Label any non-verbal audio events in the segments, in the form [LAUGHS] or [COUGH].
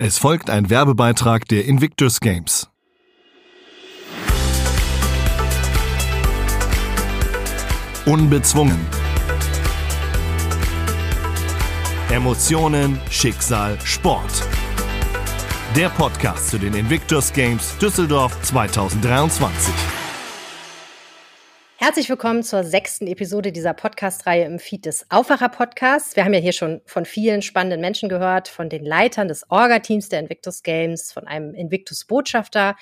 Es folgt ein Werbebeitrag der Invictus Games. Unbezwungen. Emotionen, Schicksal, Sport. Der Podcast zu den Invictus Games Düsseldorf 2023. Herzlich willkommen zur sechsten Episode dieser Podcast-Reihe im Feed des Aufwacher-Podcasts. Wir haben ja hier schon von vielen spannenden Menschen gehört, von den Leitern des Orga-Teams der Invictus Games, von einem Invictus-Botschafter,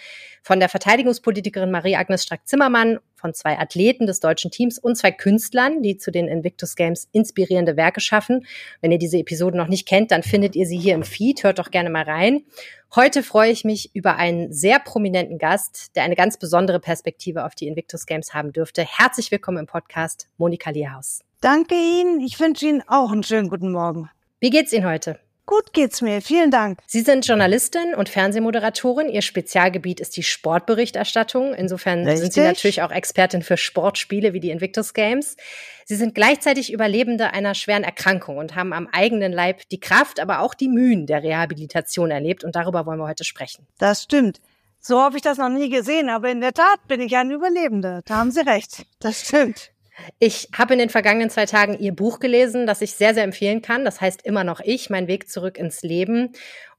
von der Verteidigungspolitikerin Marie-Agnes Strack-Zimmermann, von zwei Athleten des deutschen Teams und zwei Künstlern, die zu den Invictus Games inspirierende Werke schaffen. Wenn ihr diese Episode noch nicht kennt, dann findet ihr sie hier im Feed. Hört doch gerne mal rein. Heute freue ich mich über einen sehr prominenten Gast, der eine ganz besondere Perspektive auf die Invictus Games haben dürfte. Herzlich willkommen im Podcast, Monika Lierhaus. Danke Ihnen. Ich wünsche Ihnen auch einen schönen guten Morgen. Wie geht's Ihnen heute? Gut geht's mir. Vielen Dank. Sie sind Journalistin und Fernsehmoderatorin. Ihr Spezialgebiet ist die Sportberichterstattung. Insofern Richtig. sind Sie natürlich auch Expertin für Sportspiele wie die Invictus Games. Sie sind gleichzeitig Überlebende einer schweren Erkrankung und haben am eigenen Leib die Kraft, aber auch die Mühen der Rehabilitation erlebt. Und darüber wollen wir heute sprechen. Das stimmt. So habe ich das noch nie gesehen, aber in der Tat bin ich ein Überlebender. Da haben Sie recht. Das stimmt. Ich habe in den vergangenen zwei Tagen Ihr Buch gelesen, das ich sehr, sehr empfehlen kann. Das heißt immer noch ich, mein Weg zurück ins Leben.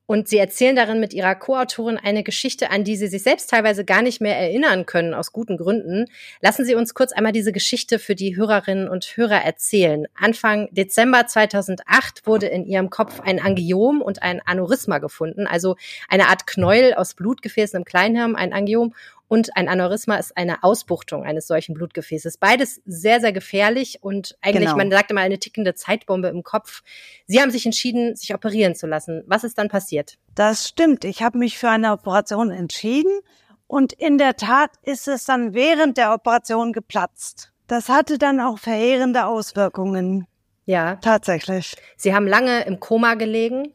Und Sie erzählen darin mit Ihrer Co-Autorin eine Geschichte, an die Sie sich selbst teilweise gar nicht mehr erinnern können, aus guten Gründen. Lassen Sie uns kurz einmal diese Geschichte für die Hörerinnen und Hörer erzählen. Anfang Dezember 2008 wurde in Ihrem Kopf ein Angiom und ein Aneurysma gefunden, also eine Art Knäuel aus Blutgefäßen im Kleinhirn, ein Angiom und ein Aneurysma ist eine Ausbuchtung eines solchen Blutgefäßes. Beides sehr, sehr gefährlich und eigentlich, genau. man sagt immer, eine tickende Zeitbombe im Kopf. Sie haben sich entschieden, sich operieren zu lassen. Was ist dann passiert? Das stimmt. Ich habe mich für eine Operation entschieden und in der Tat ist es dann während der Operation geplatzt. Das hatte dann auch verheerende Auswirkungen. Ja. Tatsächlich. Sie haben lange im Koma gelegen.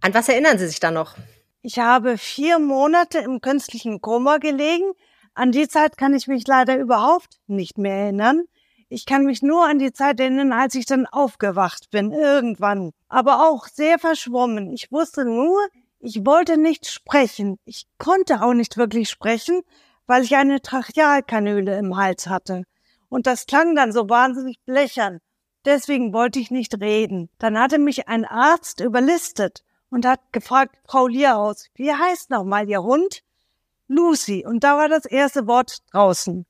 An was erinnern Sie sich da noch? Ich habe vier Monate im künstlichen Koma gelegen. An die Zeit kann ich mich leider überhaupt nicht mehr erinnern. Ich kann mich nur an die Zeit erinnern, als ich dann aufgewacht bin, irgendwann. Aber auch sehr verschwommen. Ich wusste nur, ich wollte nicht sprechen. Ich konnte auch nicht wirklich sprechen, weil ich eine Trachealkanüle im Hals hatte. Und das klang dann so wahnsinnig blechern. Deswegen wollte ich nicht reden. Dann hatte mich ein Arzt überlistet und hat gefragt, Frau Lierhaus, wie heißt nochmal Ihr Hund? Lucy. Und da war das erste Wort draußen.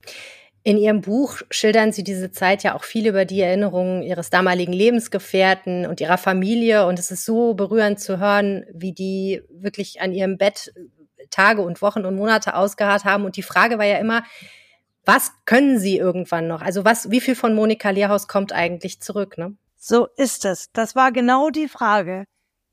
In Ihrem Buch schildern Sie diese Zeit ja auch viel über die Erinnerungen Ihres damaligen Lebensgefährten und Ihrer Familie. Und es ist so berührend zu hören, wie die wirklich an ihrem Bett Tage und Wochen und Monate ausgeharrt haben. Und die Frage war ja immer, was können Sie irgendwann noch? Also was, wie viel von Monika Lehrhaus kommt eigentlich zurück, ne? So ist es. Das war genau die Frage.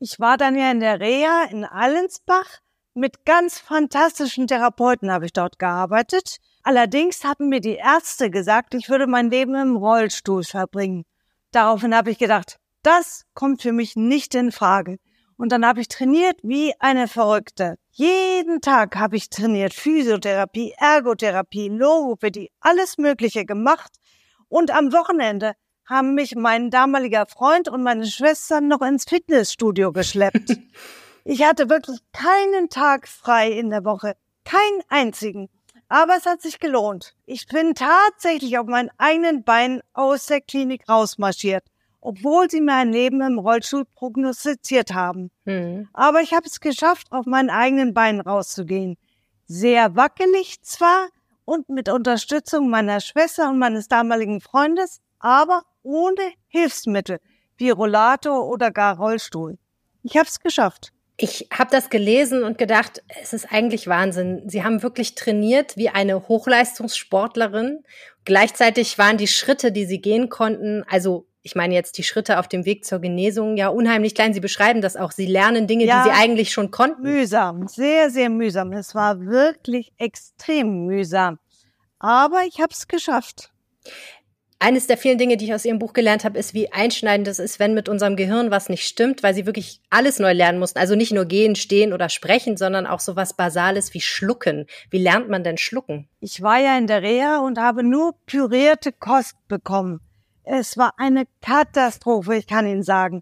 Ich war dann ja in der Reha in Allensbach. Mit ganz fantastischen Therapeuten habe ich dort gearbeitet. Allerdings hatten mir die Ärzte gesagt, ich würde mein Leben im Rollstuhl verbringen. Daraufhin habe ich gedacht, das kommt für mich nicht in Frage. Und dann habe ich trainiert wie eine Verrückte. Jeden Tag habe ich trainiert. Physiotherapie, Ergotherapie, Logopädie, alles Mögliche gemacht. Und am Wochenende haben mich mein damaliger Freund und meine Schwestern noch ins Fitnessstudio geschleppt. [LAUGHS] ich hatte wirklich keinen Tag frei in der Woche. Keinen einzigen. Aber es hat sich gelohnt. Ich bin tatsächlich auf meinen eigenen Beinen aus der Klinik rausmarschiert, obwohl sie mein Leben im Rollstuhl prognostiziert haben. Mhm. Aber ich habe es geschafft, auf meinen eigenen Beinen rauszugehen. Sehr wackelig zwar und mit Unterstützung meiner Schwester und meines damaligen Freundes, aber ohne Hilfsmittel wie Rollator oder gar Rollstuhl. Ich habe es geschafft. Ich habe das gelesen und gedacht, es ist eigentlich Wahnsinn. Sie haben wirklich trainiert wie eine Hochleistungssportlerin. Gleichzeitig waren die Schritte, die Sie gehen konnten, also ich meine jetzt die Schritte auf dem Weg zur Genesung, ja unheimlich klein. Sie beschreiben das auch. Sie lernen Dinge, ja, die Sie eigentlich schon konnten. Mühsam, sehr, sehr mühsam. Es war wirklich extrem mühsam. Aber ich habe es geschafft eines der vielen Dinge, die ich aus Ihrem Buch gelernt habe, ist, wie einschneidend es ist, wenn mit unserem Gehirn was nicht stimmt, weil Sie wirklich alles neu lernen mussten. Also nicht nur gehen, stehen oder sprechen, sondern auch so was Basales wie schlucken. Wie lernt man denn schlucken? Ich war ja in der Reha und habe nur pürierte Kost bekommen. Es war eine Katastrophe, ich kann Ihnen sagen.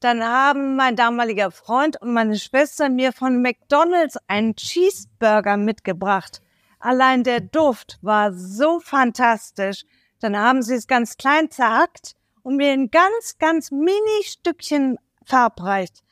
Dann haben mein damaliger Freund und meine Schwester mir von McDonald's einen Cheeseburger mitgebracht. Allein der Duft war so fantastisch. Dann haben sie es ganz klein zerhackt und mir ein ganz, ganz mini Stückchen verabreicht.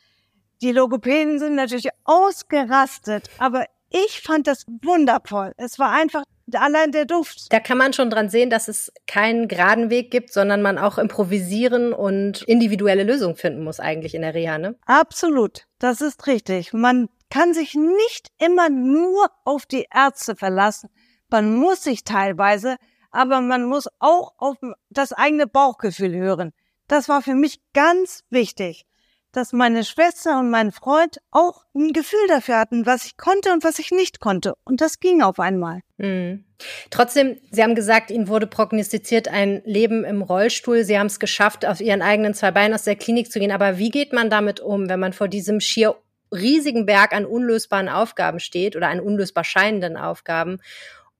Die Logopäden sind natürlich ausgerastet, aber ich fand das wundervoll. Es war einfach allein der Duft. Da kann man schon dran sehen, dass es keinen geraden Weg gibt, sondern man auch improvisieren und individuelle Lösungen finden muss eigentlich in der Reha, ne? Absolut. Das ist richtig. Man kann sich nicht immer nur auf die Ärzte verlassen. Man muss sich teilweise, aber man muss auch auf das eigene Bauchgefühl hören. Das war für mich ganz wichtig dass meine Schwester und mein Freund auch ein Gefühl dafür hatten, was ich konnte und was ich nicht konnte. Und das ging auf einmal. Mhm. Trotzdem, Sie haben gesagt, Ihnen wurde prognostiziert ein Leben im Rollstuhl. Sie haben es geschafft, auf Ihren eigenen zwei Beinen aus der Klinik zu gehen. Aber wie geht man damit um, wenn man vor diesem schier riesigen Berg an unlösbaren Aufgaben steht oder an unlösbar scheinenden Aufgaben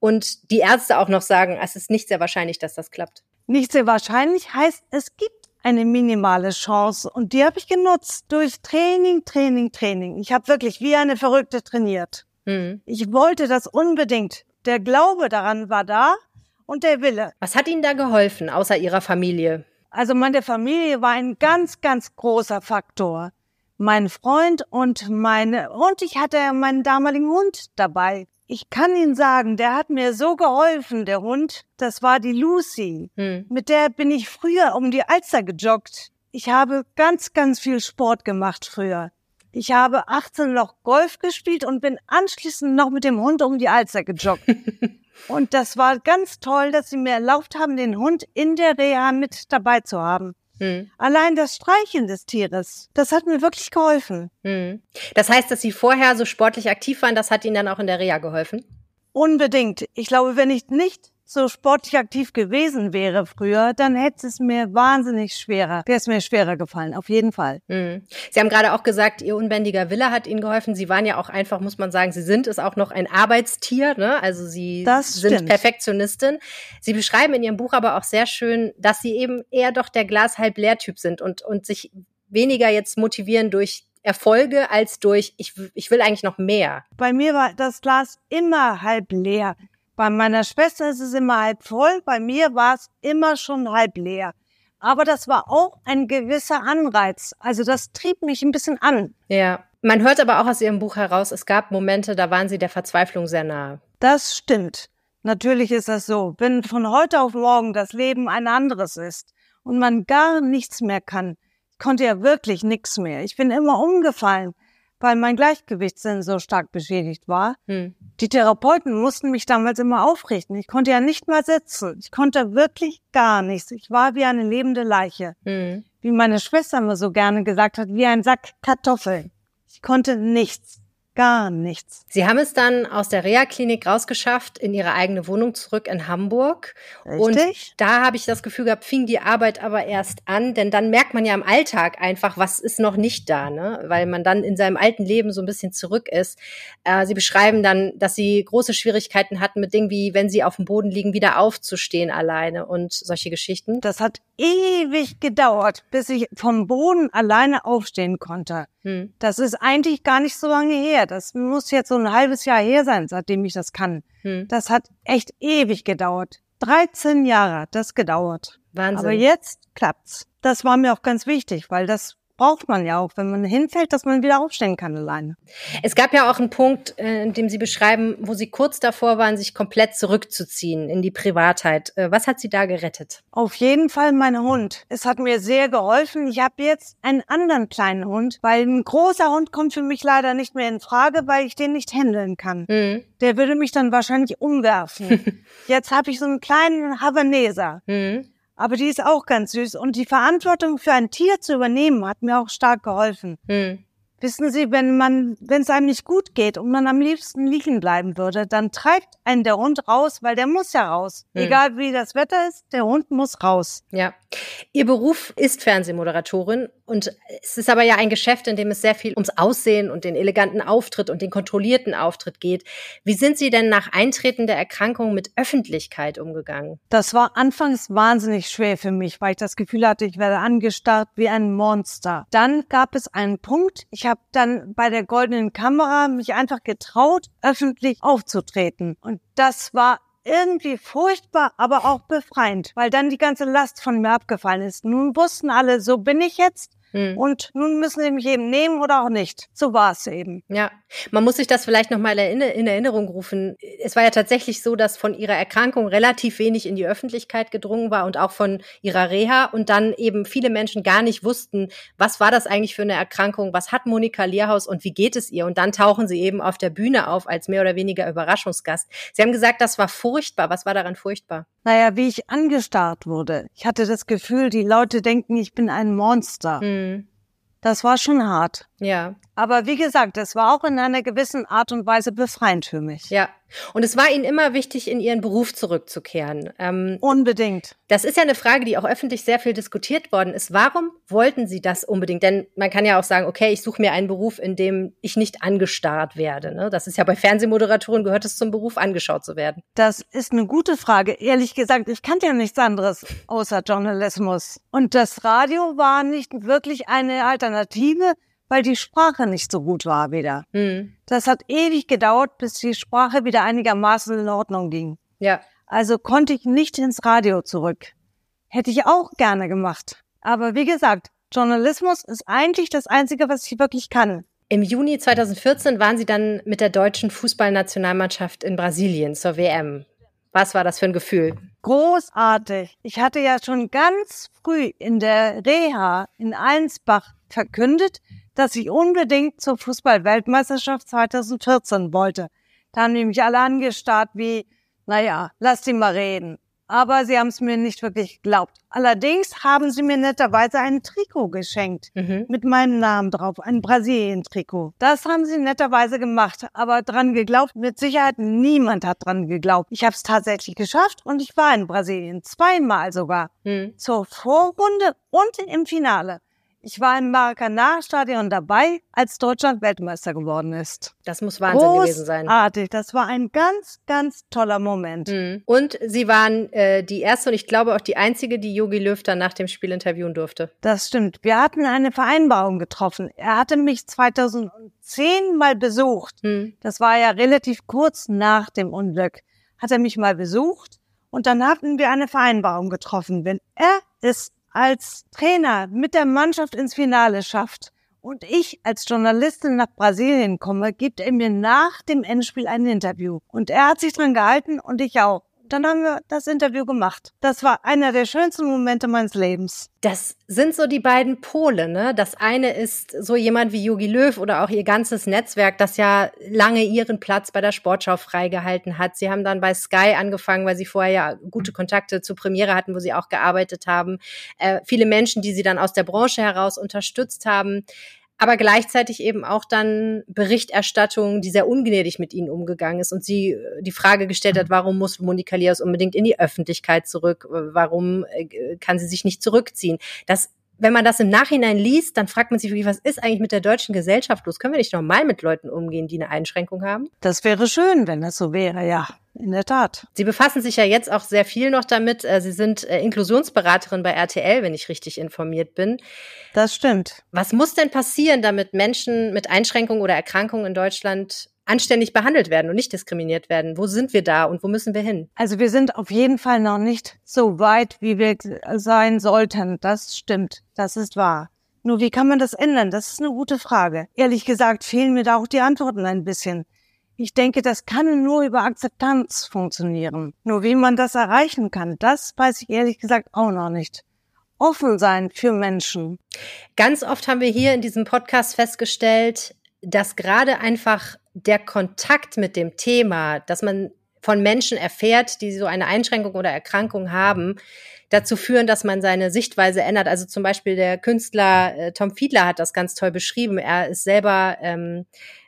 und die Ärzte auch noch sagen, es ist nicht sehr wahrscheinlich, dass das klappt? Nicht sehr wahrscheinlich heißt, es gibt eine minimale Chance und die habe ich genutzt durch Training, Training, Training. Ich habe wirklich wie eine Verrückte trainiert. Mhm. Ich wollte das unbedingt. Der Glaube daran war da und der Wille. Was hat Ihnen da geholfen, außer Ihrer Familie? Also meine Familie war ein ganz, ganz großer Faktor. Mein Freund und meine, und ich hatte meinen damaligen Hund dabei. Ich kann Ihnen sagen, der hat mir so geholfen, der Hund. Das war die Lucy. Hm. Mit der bin ich früher um die Alster gejoggt. Ich habe ganz, ganz viel Sport gemacht früher. Ich habe 18 Loch Golf gespielt und bin anschließend noch mit dem Hund um die Alster gejoggt. [LAUGHS] und das war ganz toll, dass sie mir erlaubt haben, den Hund in der Reha mit dabei zu haben. Hm. Allein das Streicheln des Tieres, das hat mir wirklich geholfen. Hm. Das heißt, dass Sie vorher so sportlich aktiv waren, das hat Ihnen dann auch in der Reha geholfen? Unbedingt. Ich glaube, wenn ich nicht so sportlich aktiv gewesen wäre früher, dann hätte es mir wahnsinnig schwerer, wäre es mir schwerer gefallen, auf jeden Fall. Mhm. Sie haben gerade auch gesagt, Ihr unbändiger Wille hat Ihnen geholfen. Sie waren ja auch einfach, muss man sagen, Sie sind es auch noch ein Arbeitstier, ne? Also Sie das sind stimmt. Perfektionistin. Sie beschreiben in Ihrem Buch aber auch sehr schön, dass Sie eben eher doch der Glas halb leer Typ sind und, und sich weniger jetzt motivieren durch Erfolge als durch, ich, ich will eigentlich noch mehr. Bei mir war das Glas immer halb leer. Bei meiner Schwester ist es immer halb voll, bei mir war es immer schon halb leer. Aber das war auch ein gewisser Anreiz. Also das trieb mich ein bisschen an. Ja. Man hört aber auch aus Ihrem Buch heraus, es gab Momente, da waren Sie der Verzweiflung sehr nahe. Das stimmt. Natürlich ist das so. Wenn von heute auf morgen das Leben ein anderes ist und man gar nichts mehr kann, ich konnte ja wirklich nichts mehr. Ich bin immer umgefallen weil mein Gleichgewichtssinn so stark beschädigt war. Hm. Die Therapeuten mussten mich damals immer aufrichten. Ich konnte ja nicht mal sitzen. Ich konnte wirklich gar nichts. Ich war wie eine lebende Leiche. Hm. Wie meine Schwester mir so gerne gesagt hat, wie ein Sack Kartoffeln. Ich konnte nichts gar nichts. Sie haben es dann aus der Reha-Klinik rausgeschafft in Ihre eigene Wohnung zurück in Hamburg. Richtig. Und da habe ich das Gefühl gehabt, fing die Arbeit aber erst an, denn dann merkt man ja im Alltag einfach, was ist noch nicht da, ne? weil man dann in seinem alten Leben so ein bisschen zurück ist. Äh, Sie beschreiben dann, dass Sie große Schwierigkeiten hatten mit Dingen wie, wenn Sie auf dem Boden liegen, wieder aufzustehen alleine und solche Geschichten. Das hat ewig gedauert, bis ich vom Boden alleine aufstehen konnte. Hm. Das ist eigentlich gar nicht so lange her. Das muss jetzt so ein halbes Jahr her sein, seitdem ich das kann. Hm. Das hat echt ewig gedauert. 13 Jahre hat das gedauert. Wahnsinn. Aber jetzt klappt's. Das war mir auch ganz wichtig, weil das braucht man ja auch, wenn man hinfällt, dass man wieder aufstehen kann alleine. Es gab ja auch einen Punkt, äh, in dem Sie beschreiben, wo Sie kurz davor waren, sich komplett zurückzuziehen in die Privatheit. Äh, was hat Sie da gerettet? Auf jeden Fall mein Hund. Es hat mir sehr geholfen. Ich habe jetzt einen anderen kleinen Hund, weil ein großer Hund kommt für mich leider nicht mehr in Frage, weil ich den nicht handeln kann. Mhm. Der würde mich dann wahrscheinlich umwerfen. [LAUGHS] jetzt habe ich so einen kleinen Havaneser. Mhm. Aber die ist auch ganz süß. Und die Verantwortung für ein Tier zu übernehmen, hat mir auch stark geholfen. Hm. Wissen Sie, wenn man, wenn es einem nicht gut geht und man am liebsten liegen bleiben würde, dann treibt einen der Hund raus, weil der muss ja raus. Mhm. Egal wie das Wetter ist, der Hund muss raus. Ja. Ihr Beruf ist Fernsehmoderatorin und es ist aber ja ein Geschäft, in dem es sehr viel ums Aussehen und den eleganten Auftritt und den kontrollierten Auftritt geht. Wie sind Sie denn nach Eintreten der Erkrankung mit Öffentlichkeit umgegangen? Das war anfangs wahnsinnig schwer für mich, weil ich das Gefühl hatte, ich werde angestarrt wie ein Monster. Dann gab es einen Punkt, ich habe dann bei der goldenen Kamera mich einfach getraut, öffentlich aufzutreten. Und das war irgendwie furchtbar, aber auch befreiend, weil dann die ganze Last von mir abgefallen ist. Nun wussten alle, so bin ich jetzt hm. Und nun müssen sie mich eben nehmen oder auch nicht. So war es eben. Ja, man muss sich das vielleicht nochmal in Erinnerung rufen. Es war ja tatsächlich so, dass von ihrer Erkrankung relativ wenig in die Öffentlichkeit gedrungen war und auch von ihrer Reha und dann eben viele Menschen gar nicht wussten, was war das eigentlich für eine Erkrankung, was hat Monika Lierhaus und wie geht es ihr? Und dann tauchen sie eben auf der Bühne auf als mehr oder weniger Überraschungsgast. Sie haben gesagt, das war furchtbar. Was war daran furchtbar? Naja, wie ich angestarrt wurde. Ich hatte das Gefühl, die Leute denken, ich bin ein Monster. Mhm. Das war schon hart. Ja. Aber wie gesagt, es war auch in einer gewissen Art und Weise befreiend für mich. Ja. Und es war Ihnen immer wichtig, in Ihren Beruf zurückzukehren. Ähm, Unbedingt. Das ist ja eine Frage, die auch öffentlich sehr viel diskutiert worden ist. Warum wollten Sie das unbedingt? Denn man kann ja auch sagen, okay, ich suche mir einen Beruf, in dem ich nicht angestarrt werde. Ne? Das ist ja bei Fernsehmoderatoren gehört es zum Beruf, angeschaut zu werden. Das ist eine gute Frage. Ehrlich gesagt, ich kannte ja nichts anderes außer Journalismus. Und das Radio war nicht wirklich eine Alternative weil die Sprache nicht so gut war wieder. Mhm. Das hat ewig gedauert, bis die Sprache wieder einigermaßen in Ordnung ging. Ja. Also konnte ich nicht ins Radio zurück. Hätte ich auch gerne gemacht. Aber wie gesagt, Journalismus ist eigentlich das Einzige, was ich wirklich kann. Im Juni 2014 waren Sie dann mit der deutschen Fußballnationalmannschaft in Brasilien zur WM. Was war das für ein Gefühl? Großartig. Ich hatte ja schon ganz früh in der Reha in Allensbach verkündet, dass ich unbedingt zur Fußball-Weltmeisterschaft 2014 wollte. Da haben die mich alle angestarrt wie, naja, lass sie mal reden. Aber sie haben es mir nicht wirklich geglaubt. Allerdings haben sie mir netterweise ein Trikot geschenkt mhm. mit meinem Namen drauf, ein Brasilien-Trikot. Das haben sie netterweise gemacht, aber dran geglaubt, mit Sicherheit niemand hat dran geglaubt. Ich habe es tatsächlich geschafft und ich war in Brasilien, zweimal sogar, mhm. zur Vorrunde und im Finale. Ich war im Maracanã-Stadion dabei, als Deutschland Weltmeister geworden ist. Das muss Wahnsinn Großartig. gewesen sein. Großartig. Das war ein ganz, ganz toller Moment. Mhm. Und Sie waren äh, die erste und ich glaube auch die einzige, die Yogi Löw dann nach dem Spiel interviewen durfte. Das stimmt. Wir hatten eine Vereinbarung getroffen. Er hatte mich 2010 mal besucht. Mhm. Das war ja relativ kurz nach dem Unglück. Hat er mich mal besucht und dann hatten wir eine Vereinbarung getroffen. Wenn er es als Trainer mit der Mannschaft ins Finale schafft und ich als Journalistin nach Brasilien komme, gibt er mir nach dem Endspiel ein Interview. Und er hat sich dran gehalten und ich auch dann haben wir das Interview gemacht. Das war einer der schönsten Momente meines Lebens. Das sind so die beiden Pole, ne? Das eine ist so jemand wie Yogi Löw oder auch ihr ganzes Netzwerk, das ja lange ihren Platz bei der Sportschau freigehalten hat. Sie haben dann bei Sky angefangen, weil sie vorher ja gute Kontakte zur Premiere hatten, wo sie auch gearbeitet haben. Äh, viele Menschen, die sie dann aus der Branche heraus unterstützt haben aber gleichzeitig eben auch dann Berichterstattung, die sehr ungnädig mit ihnen umgegangen ist und sie äh, die Frage gestellt hat, warum muss Monika Lias unbedingt in die Öffentlichkeit zurück? Warum äh, kann sie sich nicht zurückziehen? Das wenn man das im Nachhinein liest, dann fragt man sich wirklich, was ist eigentlich mit der deutschen Gesellschaft los? Können wir nicht normal mit Leuten umgehen, die eine Einschränkung haben? Das wäre schön, wenn das so wäre, ja. In der Tat. Sie befassen sich ja jetzt auch sehr viel noch damit. Äh, Sie sind äh, Inklusionsberaterin bei RTL, wenn ich richtig informiert bin. Das stimmt. Was muss denn passieren, damit Menschen mit Einschränkungen oder Erkrankungen in Deutschland anständig behandelt werden und nicht diskriminiert werden? Wo sind wir da und wo müssen wir hin? Also wir sind auf jeden Fall noch nicht so weit, wie wir sein sollten. Das stimmt. Das ist wahr. Nur wie kann man das ändern? Das ist eine gute Frage. Ehrlich gesagt fehlen mir da auch die Antworten ein bisschen. Ich denke, das kann nur über Akzeptanz funktionieren. Nur wie man das erreichen kann, das weiß ich ehrlich gesagt auch noch nicht. Offen sein für Menschen. Ganz oft haben wir hier in diesem Podcast festgestellt, dass gerade einfach der Kontakt mit dem Thema, dass man von Menschen erfährt, die so eine Einschränkung oder Erkrankung haben, dazu führen, dass man seine Sichtweise ändert. Also zum Beispiel der Künstler äh, Tom Fiedler hat das ganz toll beschrieben. Er ist selber ähm,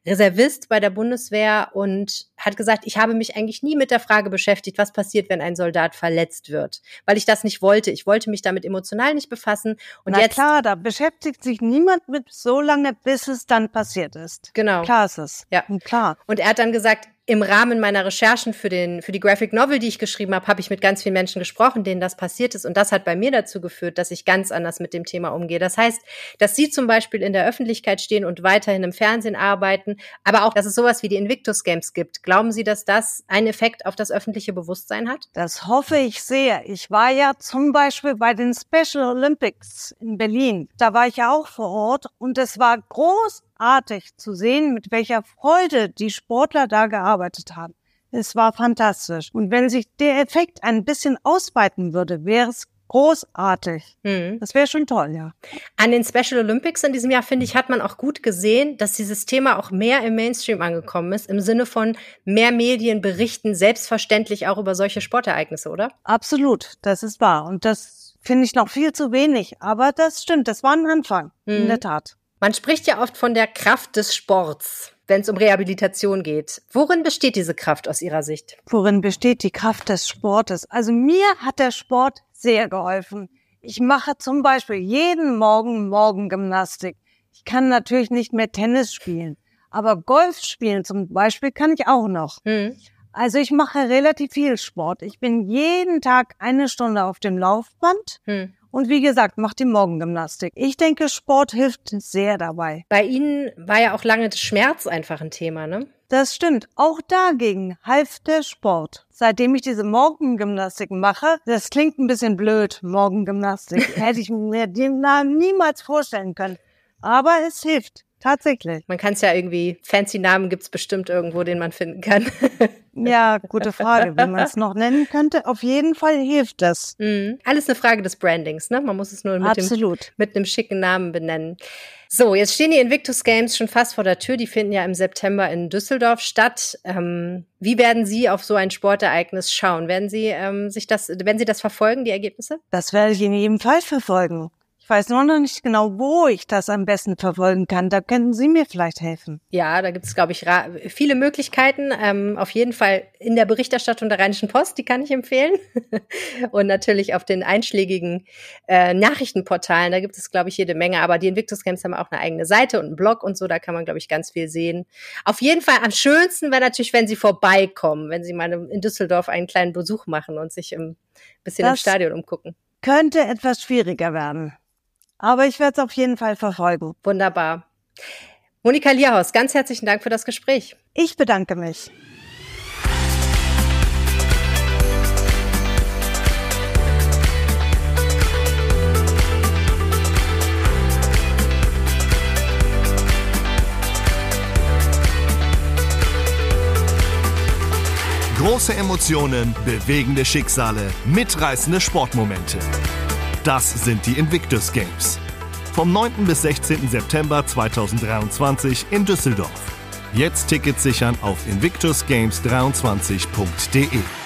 Reservist bei der Bundeswehr und hat gesagt, ich habe mich eigentlich nie mit der Frage beschäftigt, was passiert, wenn ein Soldat verletzt wird, weil ich das nicht wollte. Ich wollte mich damit emotional nicht befassen. Und Na jetzt klar, da beschäftigt sich niemand mit so lange, bis es dann passiert ist. Genau. Klar ist es. Ja. Klar. Und er hat dann gesagt, im Rahmen meiner Recherchen für, den, für die Graphic Novel, die ich geschrieben habe, habe ich mit ganz vielen Menschen gesprochen, denen das passiert ist. Und das hat bei mir dazu geführt, dass ich ganz anders mit dem Thema umgehe. Das heißt, dass Sie zum Beispiel in der Öffentlichkeit stehen und weiterhin im Fernsehen arbeiten, aber auch, dass es sowas wie die Invictus Games gibt. Glauben Sie, dass das einen Effekt auf das öffentliche Bewusstsein hat? Das hoffe ich sehr. Ich war ja zum Beispiel bei den Special Olympics in Berlin. Da war ich ja auch vor Ort und es war großartig zu sehen, mit welcher Freude die Sportler da gearbeitet haben. Es war fantastisch. Und wenn sich der Effekt ein bisschen ausweiten würde, wäre es großartig. Hm. Das wäre schon toll, ja. An den Special Olympics in diesem Jahr, finde ich, hat man auch gut gesehen, dass dieses Thema auch mehr im Mainstream angekommen ist, im Sinne von mehr Medien berichten selbstverständlich auch über solche Sportereignisse, oder? Absolut, das ist wahr. Und das finde ich noch viel zu wenig. Aber das stimmt, das war ein Anfang, in Mhm. der Tat. Man spricht ja oft von der Kraft des Sports, wenn es um Rehabilitation geht. Worin besteht diese Kraft aus Ihrer Sicht? Worin besteht die Kraft des Sportes? Also mir hat der Sport sehr geholfen. Ich mache zum Beispiel jeden Morgen Morgengymnastik. Ich kann natürlich nicht mehr Tennis spielen, aber Golf spielen zum Beispiel kann ich auch noch. Hm. Also ich mache relativ viel Sport. Ich bin jeden Tag eine Stunde auf dem Laufband Hm. Und wie gesagt, mache die Morgengymnastik. Ich denke, Sport hilft sehr dabei. Bei Ihnen war ja auch lange Schmerz einfach ein Thema, ne? Das stimmt. Auch dagegen half der Sport. Seitdem ich diese Morgengymnastik mache, das klingt ein bisschen blöd, Morgengymnastik, [LAUGHS] hätte ich mir den Namen niemals vorstellen können. Aber es hilft, tatsächlich. Man kann es ja irgendwie, fancy Namen gibt's bestimmt irgendwo, den man finden kann. [LAUGHS] Ja, gute Frage, wie man es noch nennen könnte. Auf jeden Fall hilft das. Mhm. Alles eine Frage des Brandings, ne? Man muss es nur mit, dem, Absolut. mit einem schicken Namen benennen. So, jetzt stehen die Invictus Games schon fast vor der Tür. Die finden ja im September in Düsseldorf statt. Ähm, wie werden Sie auf so ein Sportereignis schauen? Werden Sie ähm, sich das, werden Sie das verfolgen, die Ergebnisse? Das werde ich in jedem Fall verfolgen. Ich weiß nur noch nicht genau, wo ich das am besten verfolgen kann. Da könnten Sie mir vielleicht helfen. Ja, da gibt es, glaube ich, viele Möglichkeiten. Ähm, auf jeden Fall in der Berichterstattung der Rheinischen Post, die kann ich empfehlen. [LAUGHS] Und natürlich auf den einschlägigen äh, Nachrichtenportalen, da gibt es, glaube ich, jede Menge. Aber die Invictus Games haben auch eine eigene Seite und einen Blog und so, da kann man, glaube ich, ganz viel sehen. Auf jeden Fall am schönsten wäre natürlich, wenn Sie vorbeikommen, wenn Sie mal in Düsseldorf einen kleinen Besuch machen und sich ein bisschen im Das- Stadion umgucken. Könnte etwas schwieriger werden. Aber ich werde es auf jeden Fall verfolgen. Wunderbar. Monika Lierhaus, ganz herzlichen Dank für das Gespräch. Ich bedanke mich. Große Emotionen, bewegende Schicksale, mitreißende Sportmomente. Das sind die Invictus Games. Vom 9. bis 16. September 2023 in Düsseldorf. Jetzt Tickets sichern auf invictusgames23.de.